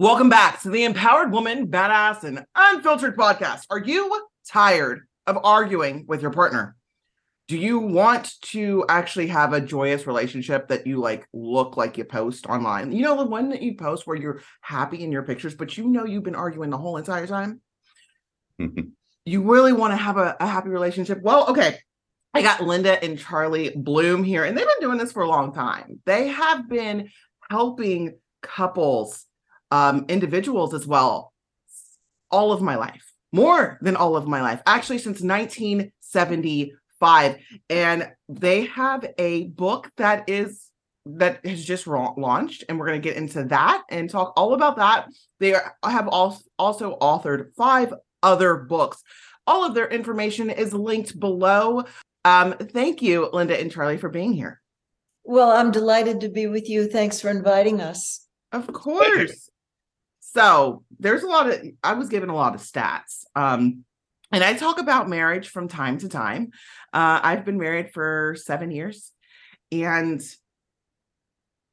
Welcome back to the Empowered Woman, Badass, and Unfiltered podcast. Are you tired of arguing with your partner? Do you want to actually have a joyous relationship that you like look like you post online? You know, the one that you post where you're happy in your pictures, but you know you've been arguing the whole entire time? you really want to have a, a happy relationship? Well, okay. I got Linda and Charlie Bloom here, and they've been doing this for a long time. They have been helping couples um, individuals as well all of my life, more than all of my life, actually, since 1975. And they have a book that is that has just launched and we're going to get into that and talk all about that. They are, have also also authored five other books. All of their information is linked below. Um, thank you linda and charlie for being here. Well i'm delighted to be with you. Thanks for inviting us. Of course so there's a lot of, I was given a lot of stats. Um, and I talk about marriage from time to time. Uh, I've been married for seven years. And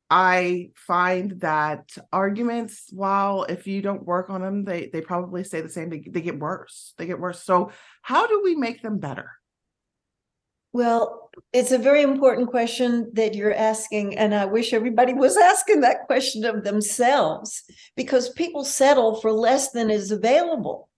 I find that arguments, while if you don't work on them, they they probably stay the same. They, they get worse. They get worse. So how do we make them better? Well, it's a very important question that you're asking. And I wish everybody was asking that question of themselves because people settle for less than is available.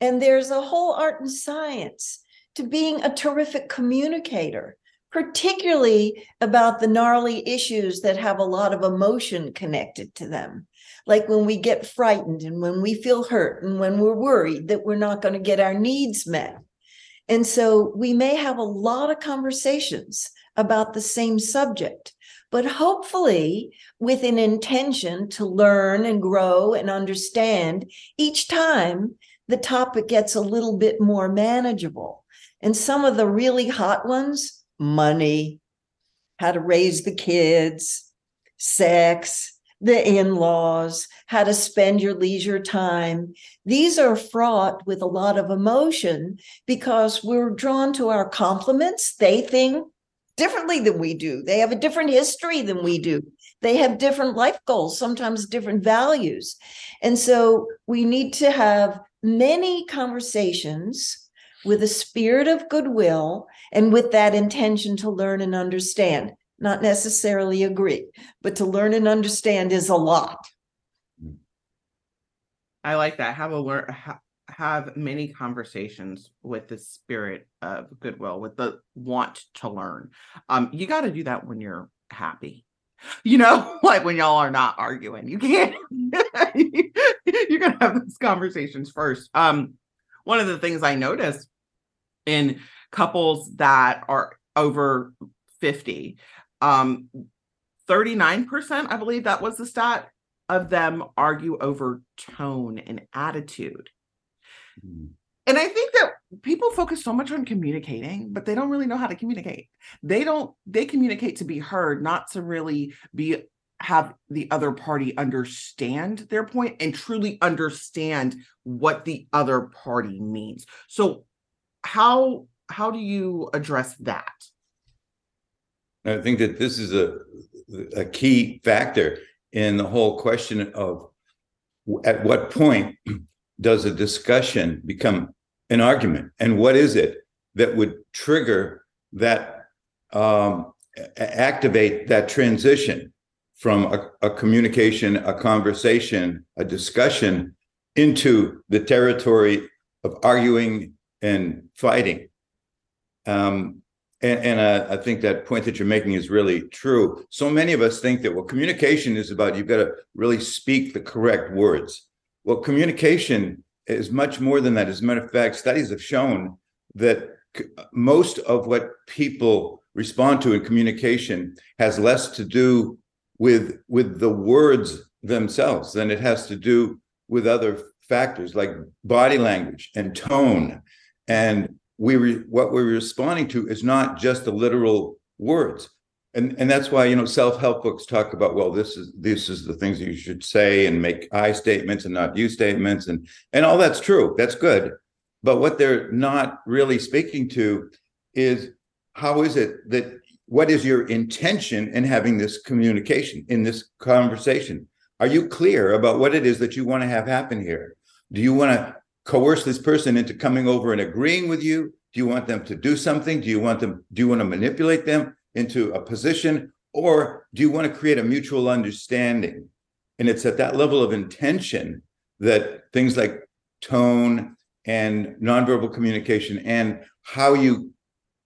And there's a whole art and science to being a terrific communicator, particularly about the gnarly issues that have a lot of emotion connected to them. Like when we get frightened and when we feel hurt and when we're worried that we're not going to get our needs met and so we may have a lot of conversations about the same subject, but hopefully with an intention to learn and grow and understand each time the topic gets a little bit more manageable. And some of the really hot ones money, how to raise the kids, sex, the in laws, how to spend your leisure time. These are fraught with a lot of emotion because we're drawn to our complements. They think differently than we do, they have a different history than we do. They have different life goals, sometimes different values. And so we need to have many conversations with a spirit of goodwill and with that intention to learn and understand not necessarily agree, but to learn and understand is a lot. I like that. Have a learn have many conversations with the spirit of goodwill, with the want to learn. Um, you got to do that when you're happy. You know, like when y'all are not arguing. You can't you're gonna have those conversations first. Um, one of the things I noticed in couples that are over 50 um, 39%, I believe that was the stat, of them argue over tone and attitude. Mm. And I think that people focus so much on communicating, but they don't really know how to communicate. They don't, they communicate to be heard, not to really be have the other party understand their point and truly understand what the other party means. So how how do you address that? I think that this is a a key factor in the whole question of at what point does a discussion become an argument, and what is it that would trigger that um, activate that transition from a, a communication, a conversation, a discussion into the territory of arguing and fighting. Um, and, and I think that point that you're making is really true. So many of us think that well, communication is about you've got to really speak the correct words. Well, communication is much more than that. As a matter of fact, studies have shown that most of what people respond to in communication has less to do with with the words themselves than it has to do with other factors like body language and tone. And we re, what we're responding to is not just the literal words. And, and that's why you know self-help books talk about well this is this is the things you should say and make I statements and not you statements and and all that's true that's good. But what they're not really speaking to is how is it that what is your intention in having this communication in this conversation? Are you clear about what it is that you want to have happen here? Do you want to coerce this person into coming over and agreeing with you? Do you want them to do something? Do you want them do you want to manipulate them into a position? Or do you want to create a mutual understanding? And it's at that level of intention that things like tone and nonverbal communication and how you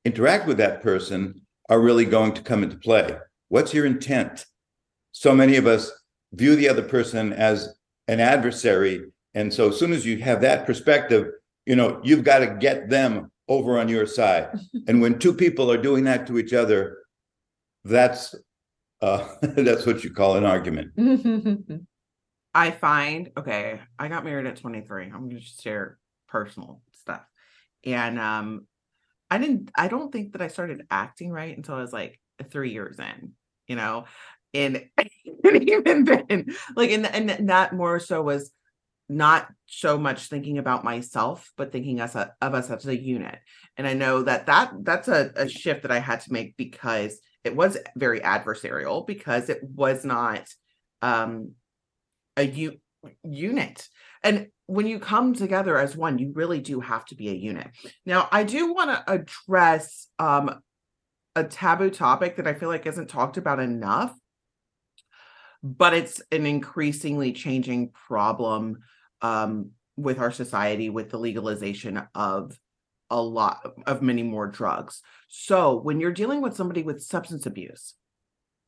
interact with that person are really going to come into play. What's your intent? So many of us view the other person as an adversary and so as soon as you have that perspective you know you've got to get them over on your side. and when two people are doing that to each other, that's uh that's what you call an argument. I find okay, I got married at 23. I'm gonna just share personal stuff. And um I didn't I don't think that I started acting right until I was like three years in, you know. And, and even then, like and, and that more so was not so much thinking about myself but thinking us a, of us as a unit. And i know that that that's a, a shift that i had to make because it was very adversarial because it was not um a u- unit. And when you come together as one you really do have to be a unit. Now i do want to address um a taboo topic that i feel like isn't talked about enough but it's an increasingly changing problem um, with our society with the legalization of a lot of many more drugs. So when you're dealing with somebody with substance abuse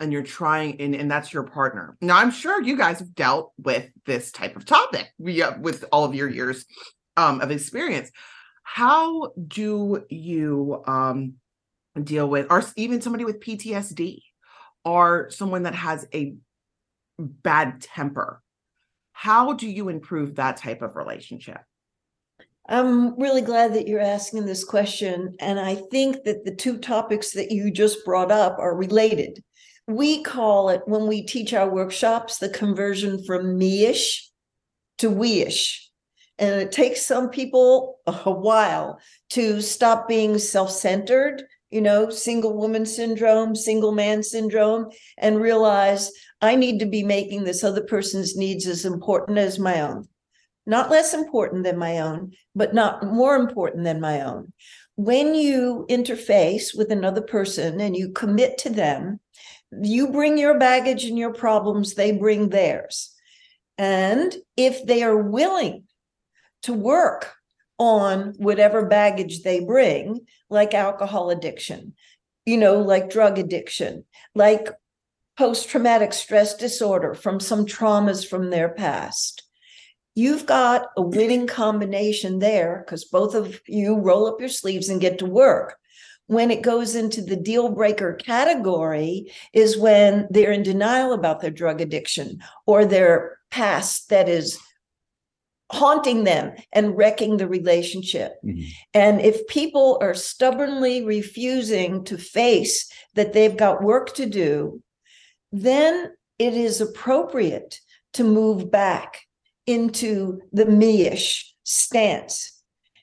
and you're trying and, and that's your partner. Now I'm sure you guys have dealt with this type of topic with all of your years um, of experience. How do you um, deal with or even somebody with PTSD or someone that has a bad temper? How do you improve that type of relationship? I'm really glad that you're asking this question. And I think that the two topics that you just brought up are related. We call it, when we teach our workshops, the conversion from me-ish to we-ish. And it takes some people a while to stop being self centered, you know, single woman syndrome, single man syndrome, and realize I need to be making this other person's needs as important as my own. Not less important than my own, but not more important than my own. When you interface with another person and you commit to them, you bring your baggage and your problems, they bring theirs. And if they are willing to work on whatever baggage they bring, like alcohol addiction, you know, like drug addiction, like post traumatic stress disorder from some traumas from their past. You've got a winning combination there because both of you roll up your sleeves and get to work. When it goes into the deal breaker category, is when they're in denial about their drug addiction or their past that is haunting them and wrecking the relationship. Mm-hmm. And if people are stubbornly refusing to face that they've got work to do, then it is appropriate to move back into the me-ish stance.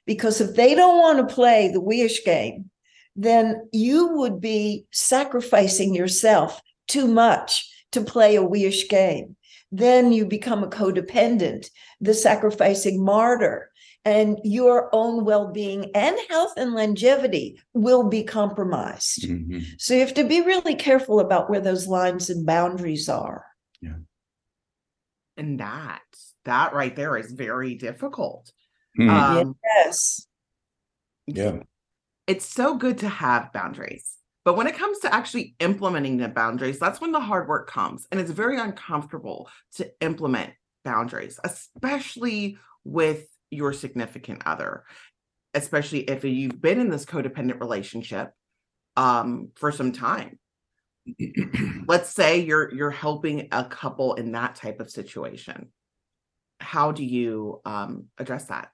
Because if they don't want to play the we-ish game, then you would be sacrificing yourself too much to play a we-ish game. Then you become a codependent, the sacrificing martyr and your own well-being and health and longevity will be compromised. Mm-hmm. so you have to be really careful about where those lines and boundaries are. Yeah. And that that right there is very difficult. Mm-hmm. um, yes. yeah. It's so good to have boundaries but when it comes to actually implementing the boundaries that's when the hard work comes and it's very uncomfortable to implement boundaries especially with your significant other, especially if you've been in this codependent relationship um, for some time. Let's say you're you're helping a couple in that type of situation. how do you um, address that?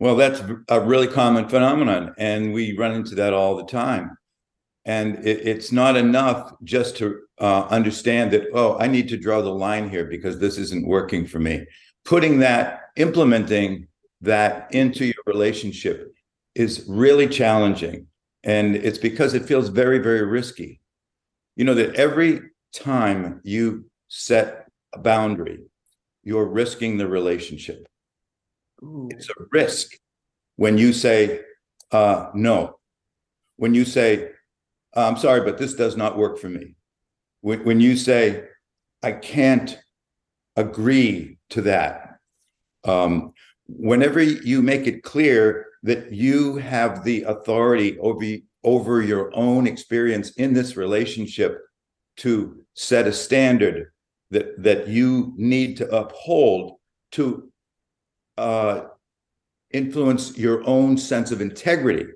Well, that's a really common phenomenon, and we run into that all the time. And it, it's not enough just to uh, understand that, oh, I need to draw the line here because this isn't working for me. Putting that, implementing that into your relationship is really challenging. And it's because it feels very, very risky. You know, that every time you set a boundary, you're risking the relationship. Ooh. It's a risk when you say uh, no. When you say, I'm sorry, but this does not work for me. When, when you say, I can't agree to that. Um, whenever you make it clear that you have the authority over, over your own experience in this relationship to set a standard that that you need to uphold to uh, influence your own sense of integrity.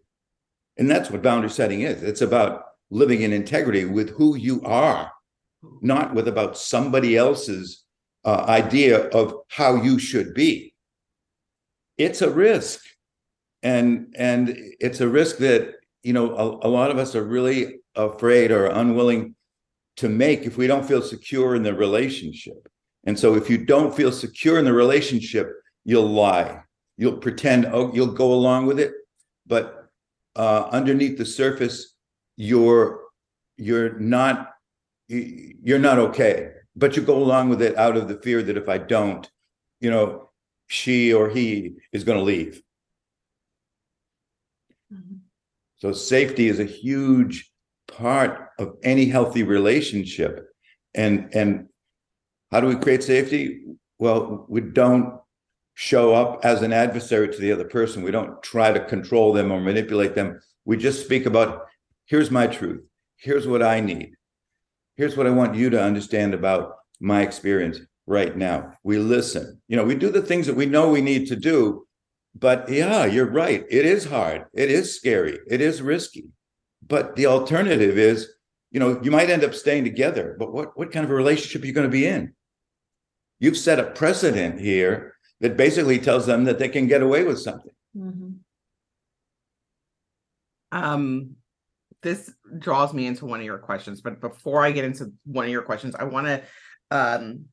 And that's what boundary setting is. It's about living in integrity with who you are, not with about somebody else's uh, idea of how you should be. It's a risk. And and it's a risk that you know a, a lot of us are really afraid or unwilling to make if we don't feel secure in the relationship. And so if you don't feel secure in the relationship, you'll lie. You'll pretend, oh, you'll go along with it. But uh, underneath the surface, you're you're not you're not okay. But you go along with it out of the fear that if I don't, you know, she or he is going to leave. Mhm. So safety is a huge part of any healthy relationship. And and how do we create safety? Well, we don't show up as an adversary to the other person. We don't try to control them or manipulate them. We just speak about here's my truth. Here's what I need. Here's what I want you to understand about my experience right now. We listen. You know, we do the things that we know we need to do. But yeah, you're right. It is hard. It is scary. It is risky. But the alternative is, you know, you might end up staying together, but what, what kind of a relationship are you going to be in? You've set a precedent here that basically tells them that they can get away with something. Mhm. Um, this draws me into one of your questions, but before I get into one of your questions, I want to um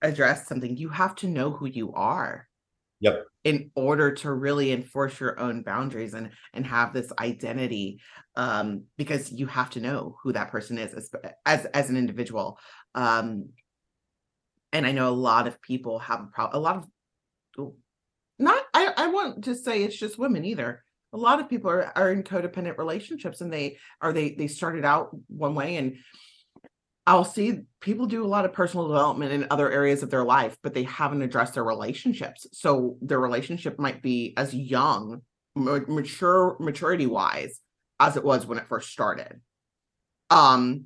address something. You have to know who you are. Yep. In order to really enforce your own boundaries and and have this identity, um, because you have to know who that person is as as, as an individual. Um, and I know a lot of people have a problem. A lot of not I, I want to say it's just women either. A lot of people are, are in codependent relationships and they are they they started out one way and i'll see people do a lot of personal development in other areas of their life but they haven't addressed their relationships. So their relationship might be as young mature maturity wise as it was when it first started. Um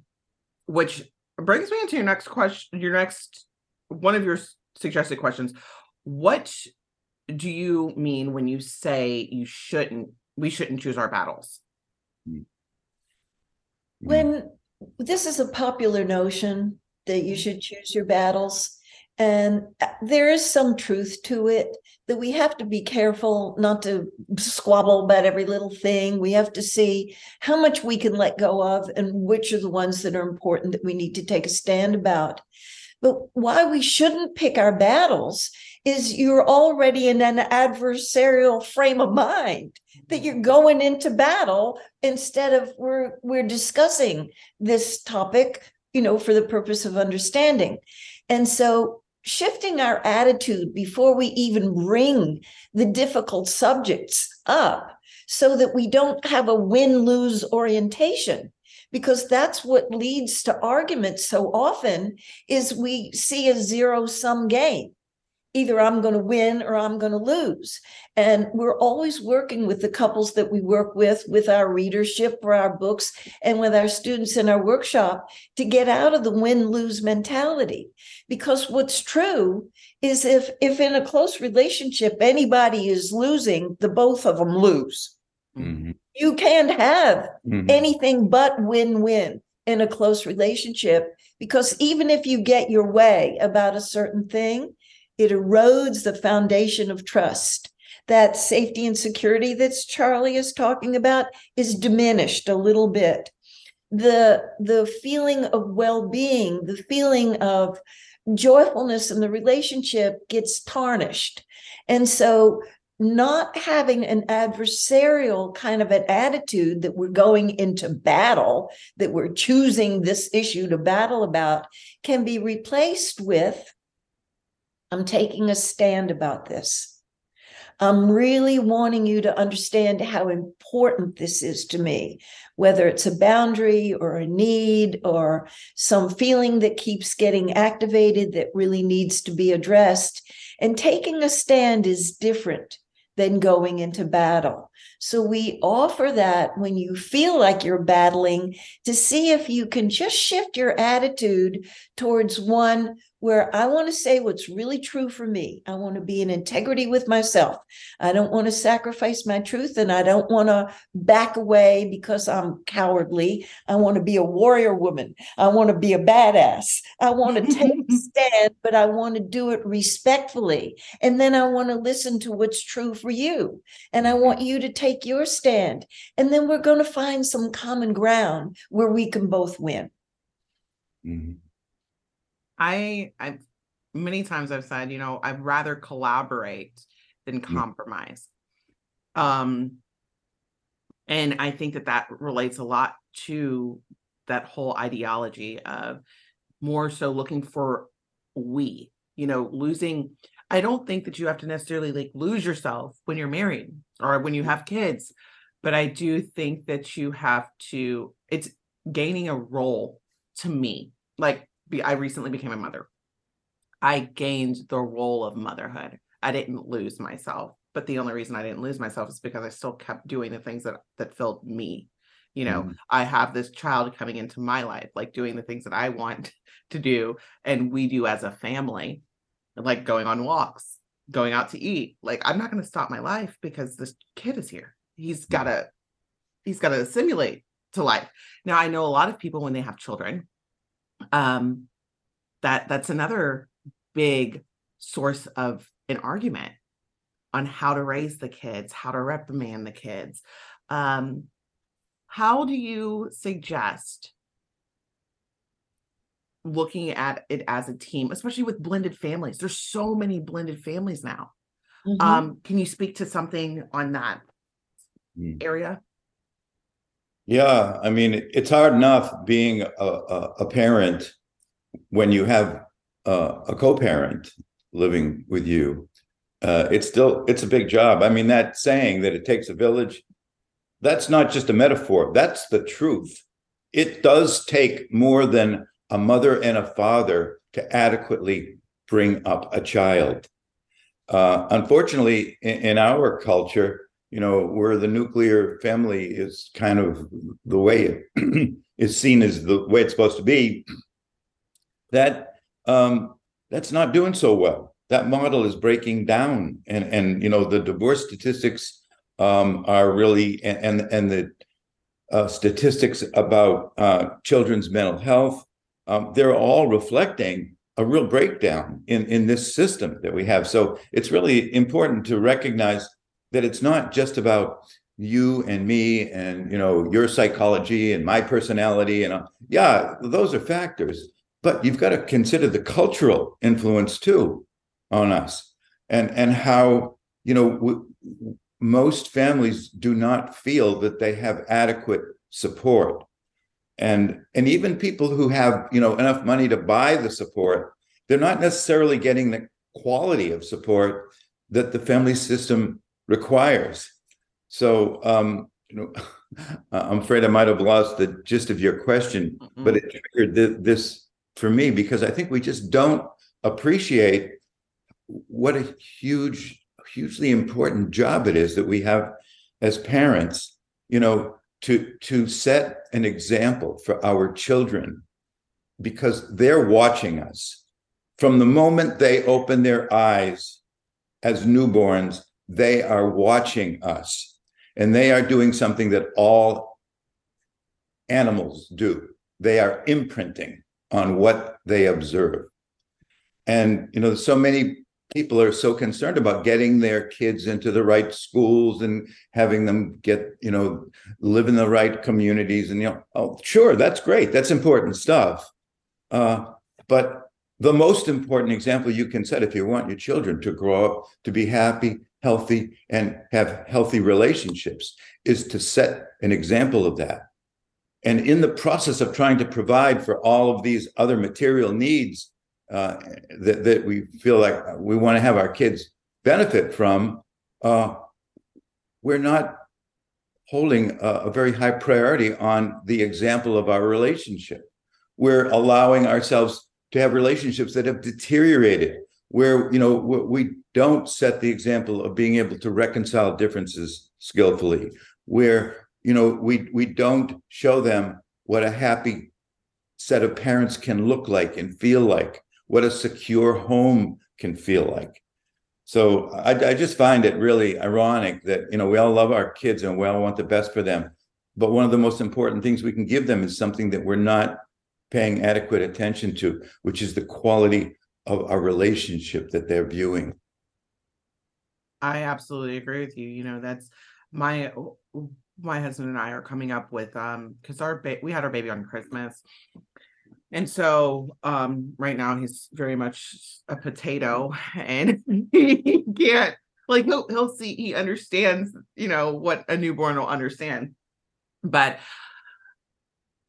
which brings me into your next question your next one of your suggested questions what do you mean when you say you shouldn't we shouldn't choose our battles mm. Mm. When this is a popular notion that you mm. should choose your battles, and uh, there is some truth to it that we have to be careful not to squabble about every little thing. We have to see how much we can let go of and which are the ones that are important that we need to take a stand about. But why we shouldn't pick our battles is you're already in an adversarial frame of mind that you're mm-hmm. going into battle instead of we're we're discussing this topic you know for the purpose of understanding. And so shifting our attitude before we even bring the difficult subjects up so that we don't have a win-lose orientation because that's what leads to arguments so often is we see a zero sum game either I'm going to win or I'm going to lose. And we're always working with the couples that we work with, with our readership for our books, and with our students in our workshop to get out of the win lose mentality. Because what's true is if, if in a close relationship, anybody is losing, the both of them lose. Mhm. You can't have Mhm. anything but win-win in a close relationship because even if you get your way about a certain thing it erodes the foundation of trust. That safety and security that Charlie is talking about is diminished a little bit. The, the feeling of well being, the feeling of joyfulness in the relationship gets tarnished. And so not having an adversarial kind of an attitude that we're going into battle, that we're choosing this issue to battle about, can be replaced with I'm taking a stand about this. I'm really wanting you to understand how important this is to me, whether it's a boundary or a need or some feeling that keeps getting activated that really needs to be addressed. And taking a stand is different than going into battle. So we offer that when you feel like you're battling to see if you can just shift your attitude towards one where I want to say what's really true for me. I want to be in integrity with myself. I don't want to sacrifice my truth and I don't want to back away because I'm cowardly. I want to be a warrior woman. I want to be a badass. I want to take a stand, but I want to do it respectfully. And then I want to listen to what's true for you. And I want you to take your stand. And then we're going to find some common ground where we can both win. Mhm. I I many times I've said, you know, I'd rather collaborate than compromise. Um and I think that that relates a lot to that whole ideology of more so looking for we, you know, losing I don't think that you have to necessarily like lose yourself when you're married or when you have kids, but I do think that you have to it's gaining a role to me. Like be, I recently became a mother. I gained the role of motherhood. I didn't lose myself, but the only reason I didn't lose myself is because I still kept doing the things that that filled me. You know, Mhm. I have this child coming into my life, like doing the things that I want to do, and we do as a family, like going on walks, going out to eat. Like I'm not going to stop my life because this kid is here. He's got to, he's got to assimilate to life. Now I know a lot of people when they have children, um that that's another big source of an argument on how to raise the kids how to reprimand the kids um how do you suggest looking at it as a team especially with blended families there's so many blended families now Mhm. um can you speak to something on that Mm. area Yeah, I mean, it's hard enough being a, a, a parent when you have uh, a co-parent living with you. Uh, it's still it's a big job. I mean, that saying that it takes a village, that's not just a metaphor. That's the truth. It does take more than a mother and a father to adequately bring up a child. Uh, unfortunately, in, in our culture, you know, where the nuclear family is kind of the way it is seen as the way it's supposed to be, that um, that's not doing so well. That model is breaking down, and and you know the divorce statistics um, are really and and, and the uh, statistics about uh, children's mental health, um, they're all reflecting a real breakdown in in this system that we have. So it's really important to recognize that it's not just about you and me and you know your psychology and my personality and uh, yeah those are factors but you've got to consider the cultural influence too on us and and how you know w- most families do not feel that they have adequate support. And and even people who have you know enough money to buy the support they're not necessarily getting the quality of support that the family system requires. So um you know i'm afraid i might have lost the gist of your question but it triggered th- this for me because I think we just don't appreciate what a huge, hugely important job it is that we have as parents, you know, to to set an example for our children because they're watching us from the moment they open their eyes as newborns they are watching us and they are doing something that all animals do they are imprinting on what they observe. And you know, so many people are so concerned about getting their kids into the right schools and having them get you know live in the right communities and you know oh sure that's great that's important stuff uh, but the most important example you can set if you want your children to grow up to be happy healthy and have healthy relationships is to set an example of that and in the process of trying to provide for all of these other material needs uh, that, that we feel like we want to have our kids benefit from, uh, we're not holding a, a, very high priority on the example of our relationship. We're allowing ourselves to have relationships that have deteriorated, where you know we don't set the example of being able to reconcile differences skillfully, where you know we we don't show them what a happy set of parents can look like and feel like what a secure home can feel like. So I, I, just find it really ironic that you know we all love our kids and we all want the best for them, but one of the most important things we can give them is something that we're not paying adequate attention to, which is the quality of our relationship that they're viewing. I absolutely agree with you. You know, that's my my husband and I are coming up with um because our ba- we had our baby on Christmas and so um, right now he's very much a potato and he can't like he'll he'll see he understands, you know, what a newborn will understand. But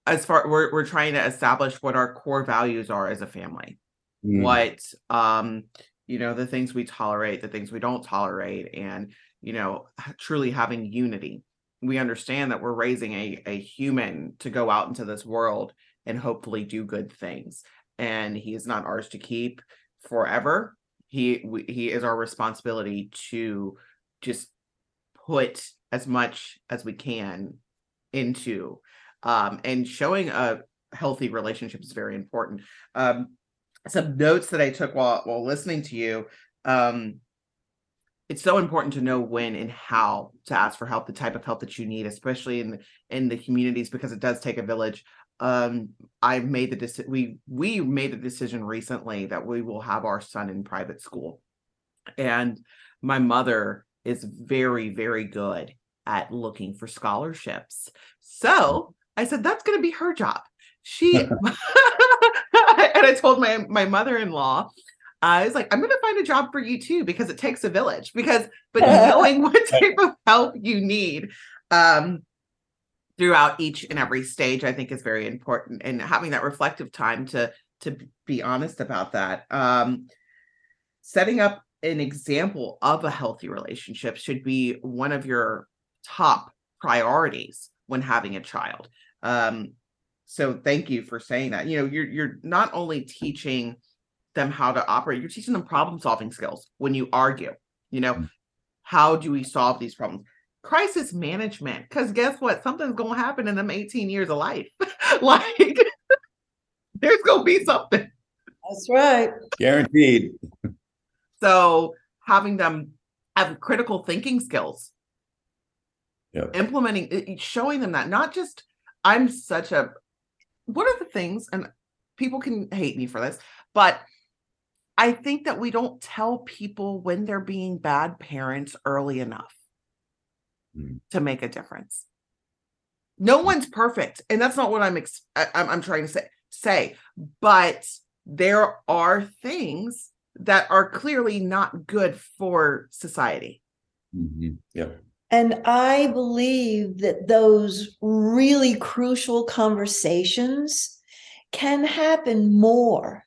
as far we're we're trying to establish what our core values are as a family. Mm. What um you know the things we tolerate, the things we don't tolerate and you know truly having unity. We understand that we're raising a a human to go out into this world and hopefully do good things. And he is not ours to keep forever. He we, he is our responsibility to just put as much as we can into um, and showing a healthy relationship is very important. Um, some notes that I took while while listening to you. Um, it's so important to know when and how to ask for help, the type of help that you need, especially in the, in the communities, because it does take a village. Um i've made the decision we we made the decision recently that we will have our son in private school. And my mother is very very good at looking for scholarships. So i said that's going to be her job. She and i told my my mother-in-law I was like, I'm going to find a job for you too because it takes a village. Because, but knowing what type of help you need, um, throughout each and every stage i think is very important and having that reflective time to to be honest about that um setting up an example of a healthy relationship should be one of your top priorities when having a child um so thank you for saying that. You know you're you're not only teaching them how to operate you're teaching them problem solving skills when you argue you know? Mm. how do we solve these problems? Crisis management because guess what? Something's going to happen in them 18 years of life. Like there's going to be something. That's right. Guaranteed. So having them have critical thinking skills. Yep. implementing showing them that not just i'm such a one of the things and people can hate me for this but i think that we don't tell people when they're being bad parents early enough mm. to make a difference. No one's perfect, and that's not what I'm ex- I'm, I'm trying to say. Say, but there are things that are clearly not good for society. Mm-hmm. Yeah. And I believe that those really crucial conversations can happen more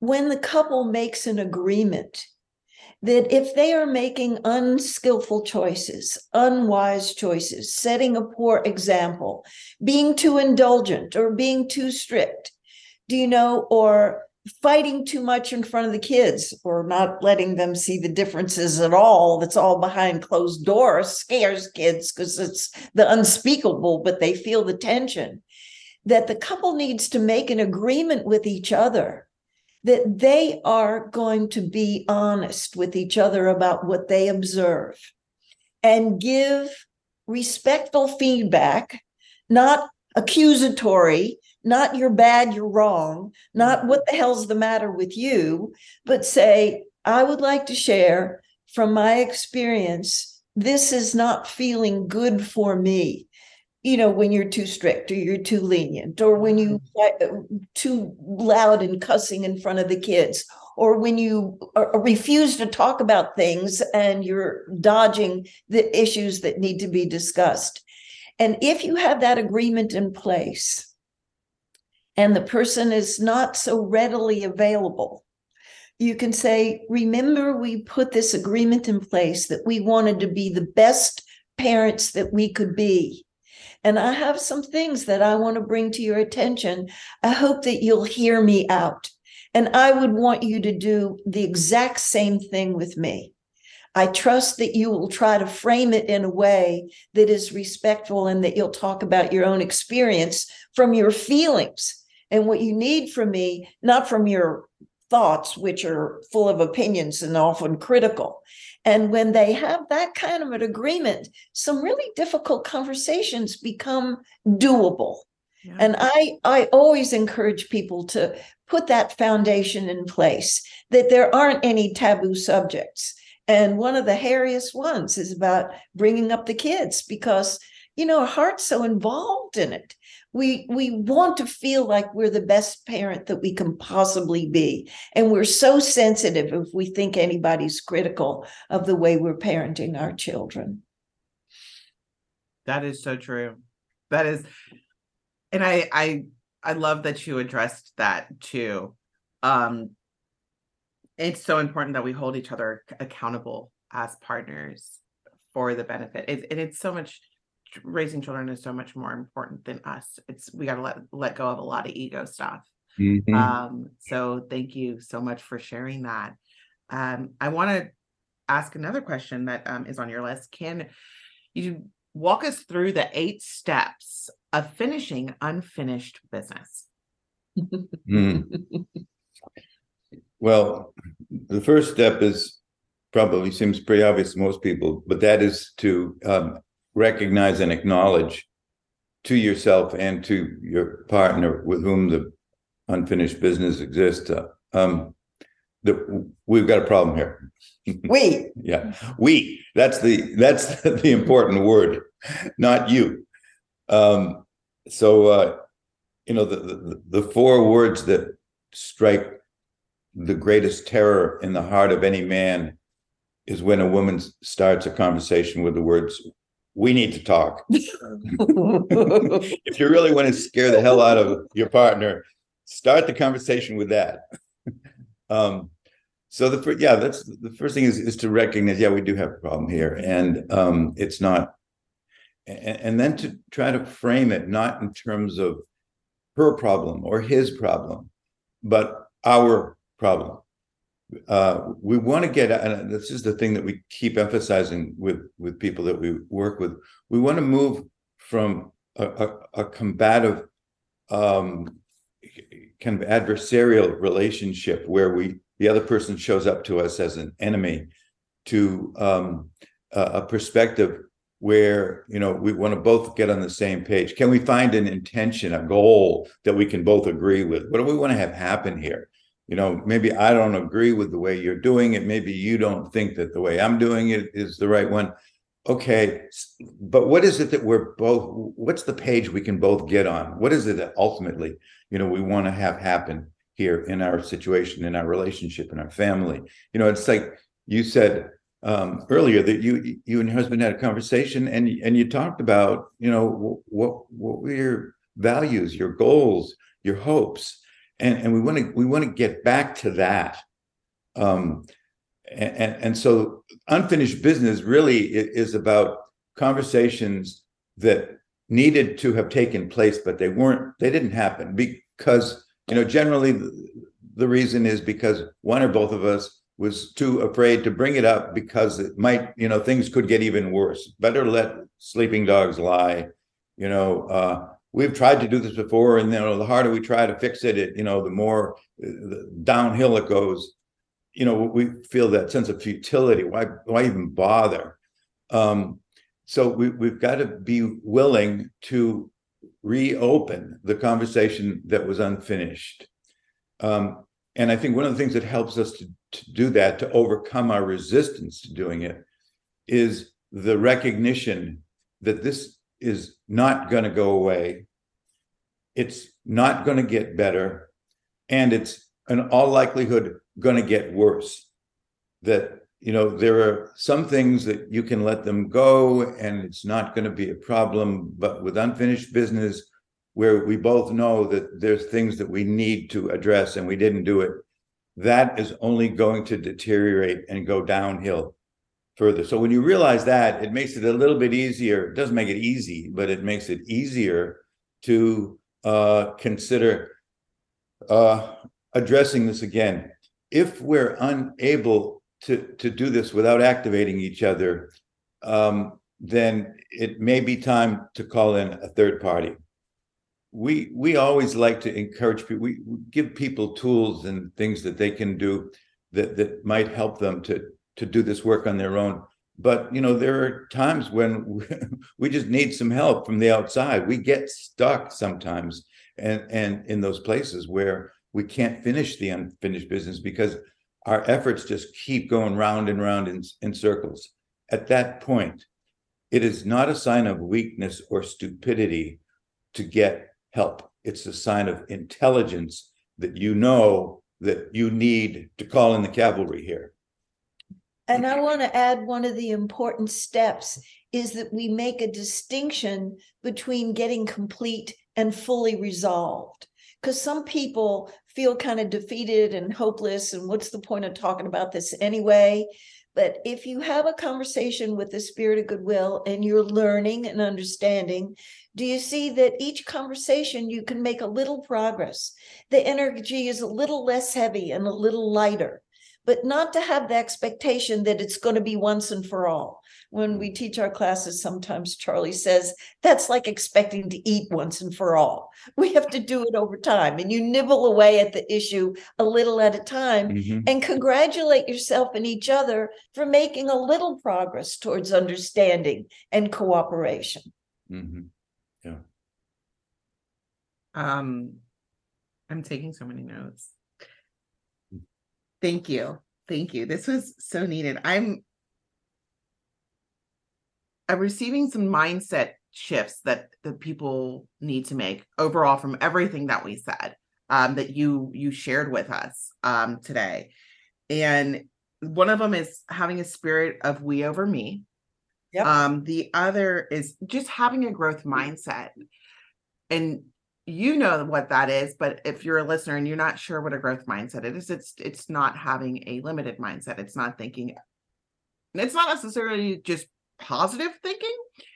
when the couple makes an agreement that if they are making unskillful choices, unwise choices, setting a poor example, being too indulgent or being too strict, do you know, or fighting too much in front of the kids or not letting them see the differences at all that's all behind closed doors scares kids because it's the unspeakable but they feel the tension. That the couple needs to make an agreement with each other. That they are going to be honest with each other about what they observe. And give respectful feedback, not accusatory, not you're bad, you're wrong, not what the hell's the matter with you, but say, I would like to share from my experience, this is not feeling good for me. You know, when you're too strict or you're too lenient, or when you uh, too loud and cussing in front of the kids, or when you uh, refuse to talk about things and you're dodging the issues that need to be discussed. And if you have that agreement in place and the person is not so readily available, you can say, remember, we put this agreement in place that we wanted to be the best parents that we could be. And I have some things that I want to bring to your attention. I hope that you'll hear me out. And I would want you to do the exact same thing with me. I trust that you will try to frame it in a way that is respectful and that you'll talk about your own experience from your feelings and what you need from me, not from your thoughts, which are full of opinions and often critical. And when they have that kind of an agreement, some really difficult conversations become doable. Yeah. And I, I always encourage people to put that foundation in place that there aren't any taboo subjects. And one of the hairiest ones is about bringing up the kids because, you know, our heart's so involved in it. We we want to feel like we're the best parent that we can possibly be. And we're so sensitive if we think anybody's critical of the way we're parenting our children. That is so true. That is and i i i love that you addressed that too. Um it's so important that we hold each other accountable as partners for the benefit it, and it's so much raising children is so much more important than us. It's we got to let let go of a lot of ego stuff. Mm-hmm. Um, so thank you so much for sharing that. Um, I want to ask another question that um, is on your list. Can you walk us through the eight steps of finishing unfinished business? mm. Well, the first step is probably seems pretty obvious to most people, but that is to um, recognize and acknowledge to yourself and to your partner with whom the unfinished business exists uh, um, that we've got a problem here. We. Yeah we that's the that's the important word not you. Um, so uh, you know the, the the four words that strike the greatest terror in the heart of any man is when a woman starts a conversation with the words we need to talk. if you really want to scare the hell out of your partner, start the conversation with that. um, so the yeah, that's the first thing is is to recognize yeah we do have a problem here, and um, it's not, and, and then to try to frame it not in terms of her problem or his problem, but our problem. Uh, we want to get and this is the thing that we keep emphasizing with with people that we work with. We want to move from a, a, a combative um, kind of adversarial relationship where we the other person shows up to us as an enemy to um, a, a perspective where you know we want to both get on the same page. Can we find an intention a goal that we can both agree with? What do we want to have happen here you know, maybe I don't agree with the way you're doing it. Maybe you don't think that the way I'm doing it is the right one. Okay, but what is it that we're both? What's the page we can both get on? What is it that ultimately, you know, we want to have happen here in our situation, in our relationship, in our family? You know, it's like you said um, earlier that you you and your husband had a conversation and and you talked about, you know, what what were your values, your goals, your hopes and and we want to we want to get back to that. Um and and so unfinished business really is about conversations that needed to have taken place but they weren't they didn't happen because you know generally the reason is because one or both of us was too afraid to bring it up because it might you know things could get even worse. Better let sleeping dogs lie you know uh we've tried to do this before and you know the harder we try to fix it, it you know the more the downhill it goes. You know we feel that sense of futility. Why why even bother? Um, so we, we've got to be willing to reopen the conversation that was unfinished. Um, and i think one of the things that helps us to to do that, to overcome our resistance to doing it, is the recognition that this is not going to go away. It's not going to get better. And it's in all likelihood going to get worse. That, you know, there are some things that you can let them go and it's not going to be a problem. But with unfinished business, where we both know that there's things that we need to address and we didn't do it, that is only going to deteriorate and go downhill further. So when you realize that, it makes it a little bit easier. It doesn't make it easy, but it makes it easier to uh, consider uh, addressing this again. If we're unable to to do this without activating each other, um, then it may be time to call in a third party. We we always like to encourage people. We give people tools and things that they can do that that might help them to to do this work on their own. But you know, there are times when we just need some help from the outside. We get stuck sometimes, and and in those places where we can't finish the unfinished business because our efforts just keep going round and round in, in circles. At that point, it is not a sign of weakness or stupidity to get help. It's a sign of intelligence that you know that you need to call in the cavalry here. And I want to add one of the important steps is that we make a distinction between getting complete and fully resolved. Because some people feel kind of defeated and hopeless, and what's the point of talking about this anyway? But if you have a conversation with the spirit of goodwill and you're learning and understanding, do you see that each conversation you can make a little progress? The energy is a little less heavy and a little lighter but not to have the expectation that it's going to be once and for all. When we teach our classes, sometimes Charlie says that's like expecting to eat once and for all. We have to do it over time, and you nibble away at the issue a little at a time mm-hmm. and congratulate yourself and each other for making a little progress towards understanding and cooperation. Mm-hmm. Yeah. Um, I'm taking so many notes. Thank you. Thank you. This was so needed. I'm I'm receiving some mindset shifts that the people need to make overall from everything that we said um, that you you shared with us um, today. And one of them is having a spirit of we over me. Yep. Um, the other is just having a growth mindset. And you know what that is but if you're a listener and you're not sure what a growth mindset it is it's it's not having a limited mindset. It's not thinking it's not necessarily just positive thinking.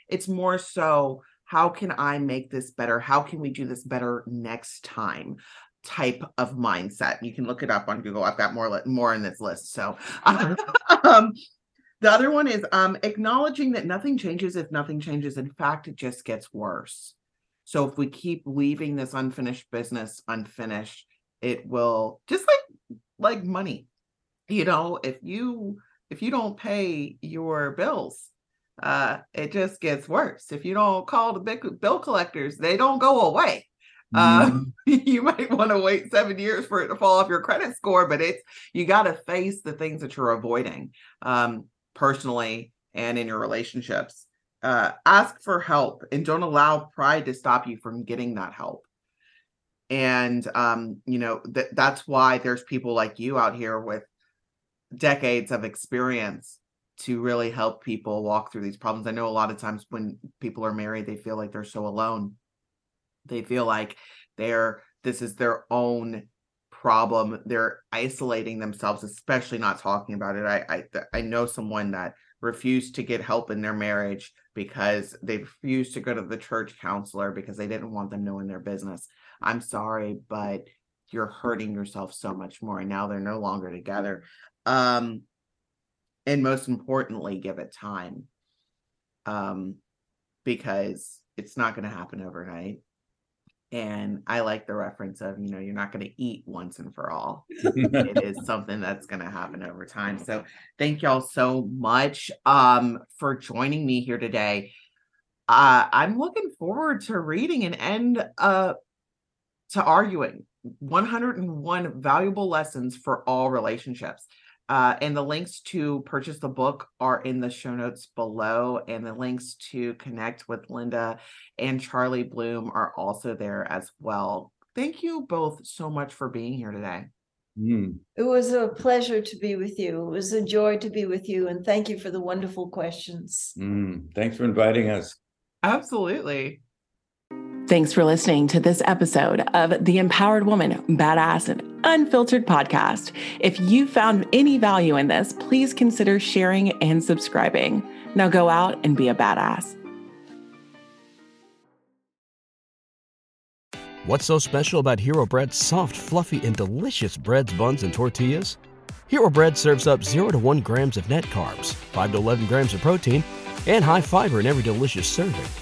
It's more so how can i make this better? How can we do this better next time? Type of mindset. You can look it up on google. I've got more more in this list so. Um, the other one is um, acknowledging that nothing changes if nothing changes. In fact it just gets worse so if we keep leaving this unfinished business unfinished, it will just like like money. You know, if you if you don't pay your bills, uh, it just gets worse. If you don't call the big bill collectors, they don't go away. Uh, mm-hmm. you might want to wait seven years for it to fall off your credit score, but it's you got to face the things that you're avoiding um, personally and in your relationships uh, ask for help and don't allow pride to stop you from getting that help. And um, you know th- that's why there's people like you out here with decades of experience to really help people walk through these problems. I know a lot of times when people are married they feel like they're so alone. They feel like they're this is their own problem. They're isolating themselves especially not talking about it. I i, I know someone that refused to get help in their marriage because they refused to go to the church counselor because they didn't want them knowing their business. I'm sorry, but you're hurting yourself so much more. And now they're no longer together. Um, and most importantly, give it time. Um, because it's not going to happen overnight. And I like the reference of, you know, you're not going to eat once and for all. it is something that's going to happen over time. So thank y'all so much um, for joining me here today. Uh, I'm looking forward to reading and end uh, to arguing 101 valuable lessons for all relationships. Uh, and the links to purchase the book are in the show notes below, and the links to connect with Linda and Charlie Bloom are also there as well. Thank you both so much for being here today. Mm. It was a pleasure to be with you. It was a joy to be with you. And thank you for the wonderful questions. Mm. Thanks for inviting us. Absolutely. Thanks for listening to this episode of the Empowered Woman Badass and Unfiltered podcast. If you found any value in this, please consider sharing and subscribing. Now go out and be a badass. What's so special about Hero Bread's soft, fluffy, and delicious breads, buns, and tortillas? Hero Bread serves up 0 to 1 grams of net carbs, 5 to 11 grams of protein, and high fiber in every delicious serving.